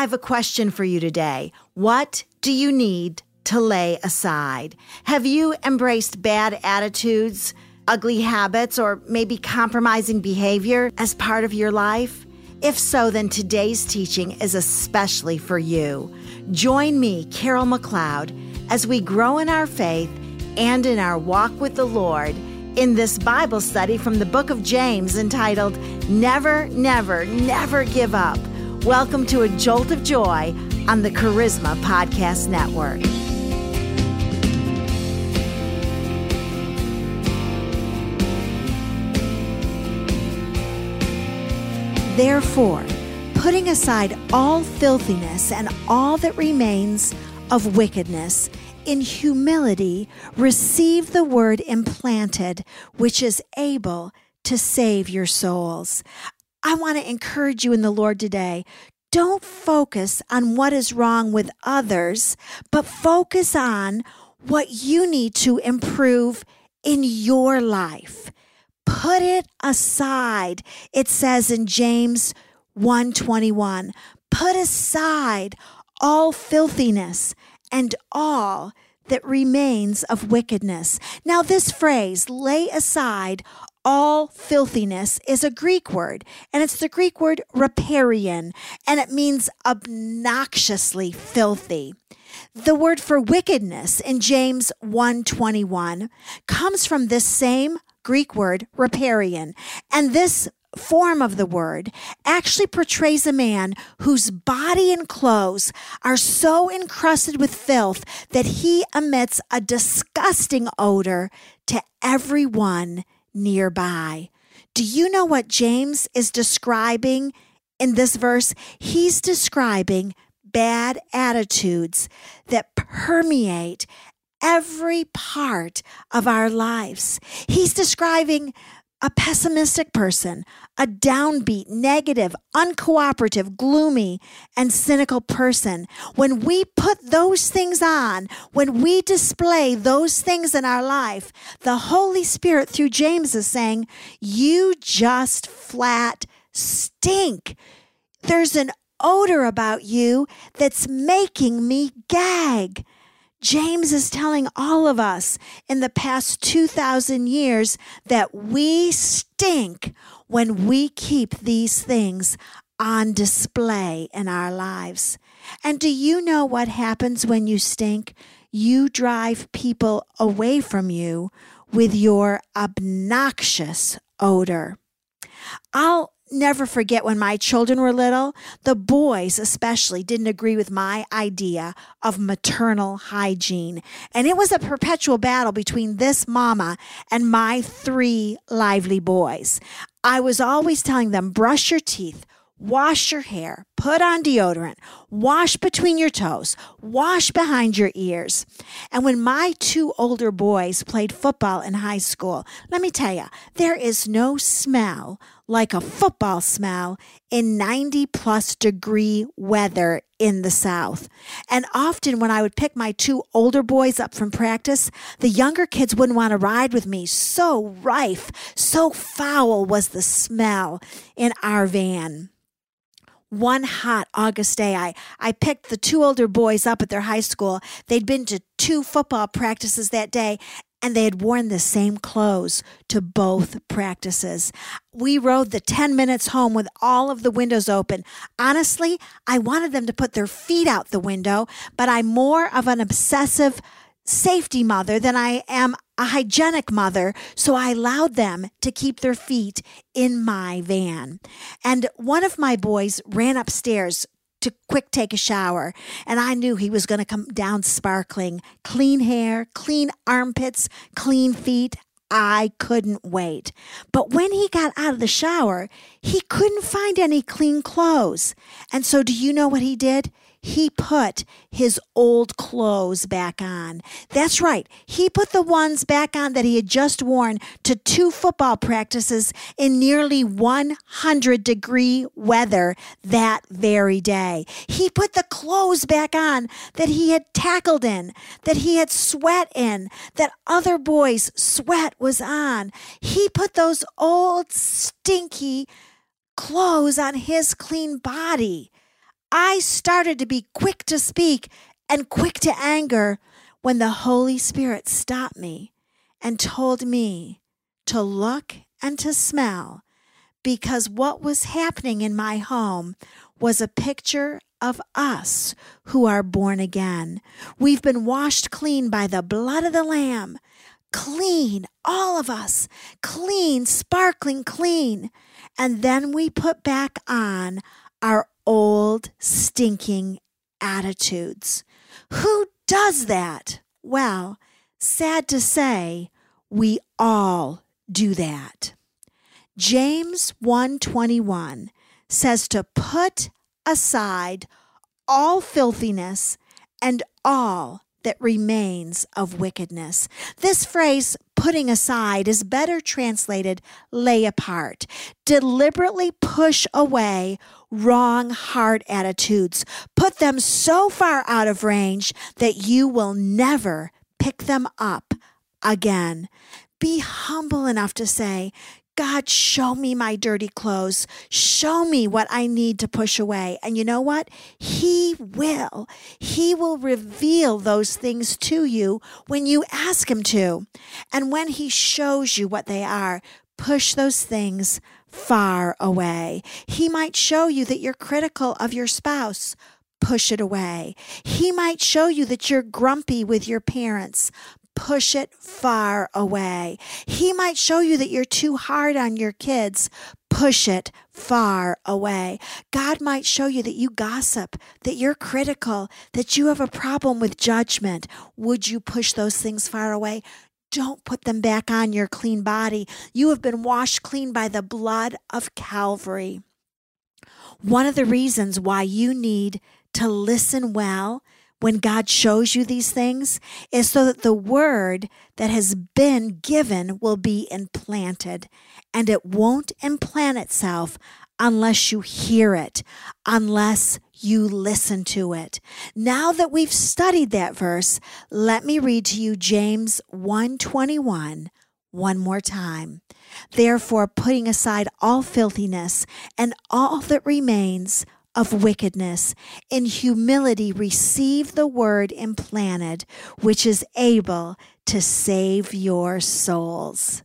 I have a question for you today. What do you need to lay aside? Have you embraced bad attitudes, ugly habits, or maybe compromising behavior as part of your life? If so, then today's teaching is especially for you. Join me, Carol McLeod, as we grow in our faith and in our walk with the Lord in this Bible study from the book of James entitled Never, Never, Never Give Up. Welcome to a jolt of joy on the Charisma Podcast Network. Therefore, putting aside all filthiness and all that remains of wickedness, in humility receive the word implanted, which is able to save your souls. I want to encourage you in the Lord today. Don't focus on what is wrong with others, but focus on what you need to improve in your life. Put it aside. It says in James 121, put aside all filthiness and all that remains of wickedness. Now, this phrase, lay aside all filthiness is a Greek word, and it's the Greek word riparian, and it means obnoxiously filthy. The word for wickedness in James 1:21 comes from this same Greek word riparian, and this form of the word actually portrays a man whose body and clothes are so encrusted with filth that he emits a disgusting odor to everyone nearby. Do you know what James is describing in this verse? He's describing bad attitudes that permeate every part of our lives. He's describing a pessimistic person, a downbeat, negative, uncooperative, gloomy, and cynical person. When we put those things on, when we display those things in our life, the Holy Spirit through James is saying, You just flat stink. There's an odor about you that's making me gag. James is telling all of us in the past 2,000 years that we stink when we keep these things on display in our lives. And do you know what happens when you stink? You drive people away from you with your obnoxious odor. I'll never forget when my children were little, the boys especially didn't agree with my idea of maternal hygiene. And it was a perpetual battle between this mama and my three lively boys. I was always telling them, brush your teeth, Wash your hair, put on deodorant, wash between your toes, wash behind your ears. And when my two older boys played football in high school, let me tell you, there is no smell like a football smell in 90 plus degree weather in the South. And often when I would pick my two older boys up from practice, the younger kids wouldn't want to ride with me. So rife, so foul was the smell in our van one hot August day, I, I picked the two older boys up at their high school. They'd been to two football practices that day, and they had worn the same clothes to both practices. We rode the 10 minutes home with all of the windows open. Honestly, I wanted them to put their feet out the window, but I'm more of an obsessive safety mother than I am a hygienic mother, so I allowed them to keep their feet in my van. And one of my boys ran upstairs to quick take a shower, and I knew he was going to come down sparkling. Clean hair, clean armpits, clean feet. I couldn't wait. But when he got out of the shower, he couldn't find any clean clothes. And so, do you know what he did? He put his old clothes back on. That's right. He put the ones back on that he had just worn to two football practices in nearly 100 degree weather that very day. He put the clothes back on that he had tackled in, that he had sweat in, that other boys' sweat was on. He put those old, stinky clothes on his clean body. I started to be quick to speak and quick to anger when the Holy Spirit stopped me and told me to look and to smell because what was happening in my home was a picture of us who are born again. We've been washed clean by the blood of the Lamb. Clean, all of us, clean, sparkling clean. And then we put back on our old, stinking attitudes. Who does that? Well, sad to say, we all do that. James 121 says to put aside all filthiness and all that remains of wickedness. This phrase, putting aside, is better translated lay apart. Deliberately push away wrong heart attitudes. Put them so far out of range that you will never pick them up again. Be humble enough to say, God, show me my dirty clothes. Show me what I need to push away. And you know what? He will. He will reveal those things to you when you ask Him to. And when He shows you what they are, push those things far away. He might show you that you're critical of your spouse push it away. He might show you that you're grumpy with your parents push it far away. He might show you that you're too hard on your kids. Push it far away. God might show you that you gossip, that you're critical, that you have a problem with judgment. Would you push those things far away? Don't put them back on your clean body. You have been washed clean by the blood of Calvary. One of the reasons why you need to listen well when God shows you these things is so that the word that has been given will be implanted and it won't implant itself unless you hear it, unless you listen to it. Now that we've studied that verse, let me read to you James 121 one more time. Therefore, putting aside all filthiness and all that remains of wickedness. In humility, receive the word implanted, which is able to save your souls.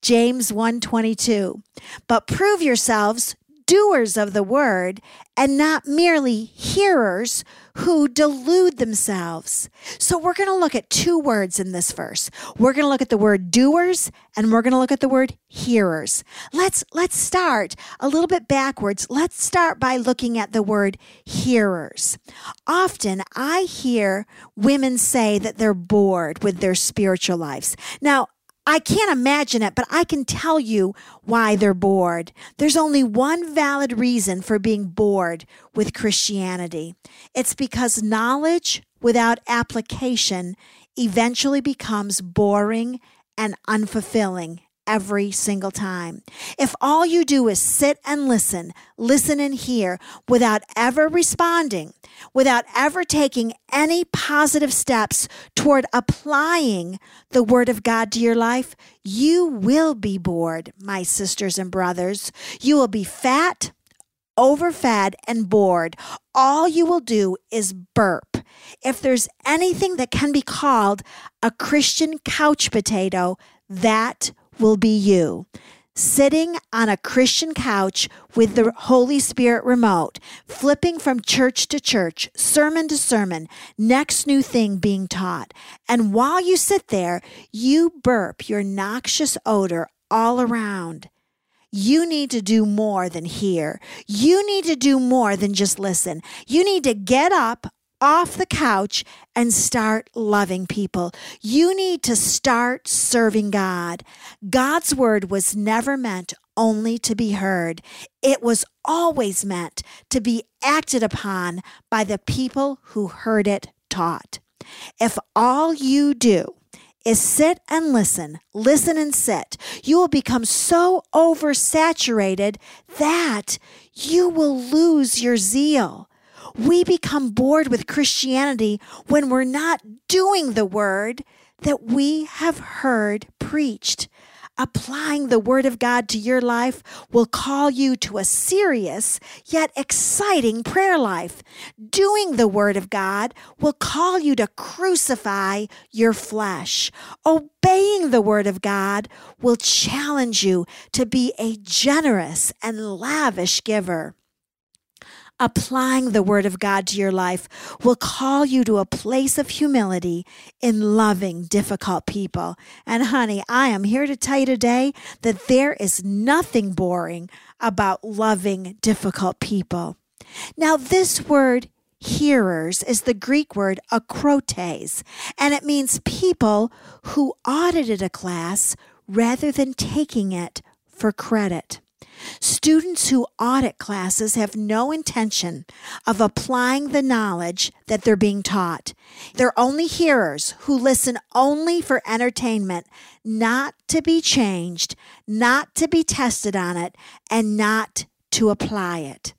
James 1:22 But prove yourselves doers of the word and not merely hearers who delude themselves. So we're going to look at two words in this verse. We're going to look at the word doers and we're going to look at the word hearers. Let's let's start a little bit backwards. Let's start by looking at the word hearers. Often I hear women say that they're bored with their spiritual lives. Now, I can't imagine it, but I can tell you why they're bored. There's only one valid reason for being bored with Christianity it's because knowledge without application eventually becomes boring and unfulfilling every single time. If all you do is sit and listen, listen and hear without ever responding, without ever taking any positive steps toward applying the Word of God to your life, you will be bored, my sisters and brothers. You will be fat, overfed, and bored. All you will do is burp. If there's anything that can be called a Christian couch potato, that will be you. Sitting on a Christian couch with the Holy Spirit remote, flipping from church to church, sermon to sermon, next new thing being taught. And while you sit there, you burp your noxious odor all around. You need to do more than hear. You need to do more than just listen. You need to get up off the couch and start loving people. You need to start serving God. God's word was never meant only to be heard, it was always meant to be acted upon by the people who heard it taught. If all you do is sit and listen, listen and sit, you will become so oversaturated that you will lose your zeal we become bored with Christianity when we're not doing the word that we have heard preached. Applying the Word of God to your life will call you to a serious yet exciting prayer life. Doing the Word of God will call you to crucify your flesh. Obeying the Word of God will challenge you to be a generous and lavish giver applying the Word of God to your life will call you to a place of humility in loving difficult people. And honey, I am here to tell you today that there is nothing boring about loving difficult people. Now, this word hearers is the Greek word akrotes, and it means people who audited a class rather than taking it for credit. Students who audit classes have no intention of applying the knowledge that they're being taught. They're only hearers who listen only for entertainment, not to be changed, not to be tested on it, and not to apply it.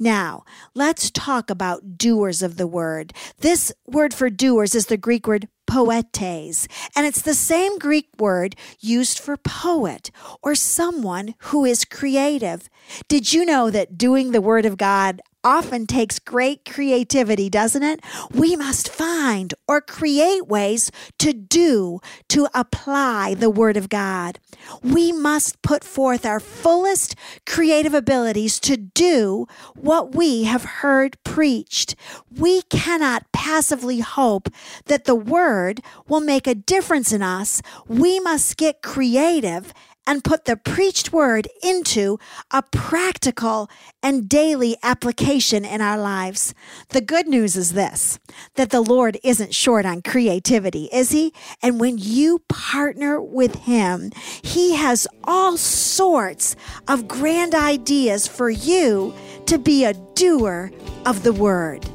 Now, let's talk about doers of the word. This word for doers is the Greek word poetes, and it's the same Greek word used for poet or someone who is creative. Did you know that doing the word of God often takes great creativity, doesn't it? We must find or create ways to do, to apply the Word of God. We must put forth our fullest creative abilities to do what we have heard preached. We cannot passively hope that the Word will make a difference in us. We must get creative and put the preached word into a practical and daily application in our lives. The good news is this that the Lord isn't short on creativity, is He? And when you partner with Him, He has all sorts of grand ideas for you to be a doer of the word.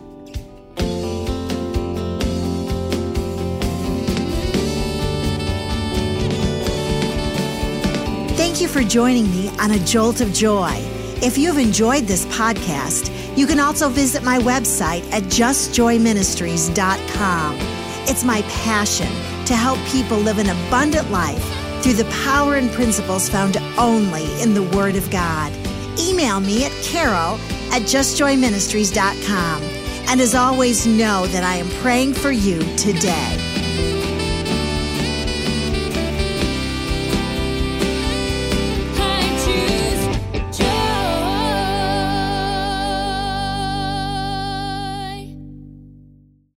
Thank you for joining me on A Jolt of Joy. If you've enjoyed this podcast, you can also visit my website at justjoyministries.com. It's my passion to help people live an abundant life through the power and principles found only in the Word of God. Email me at carol at justjoyministries.com. And as always, know that I am praying for you today.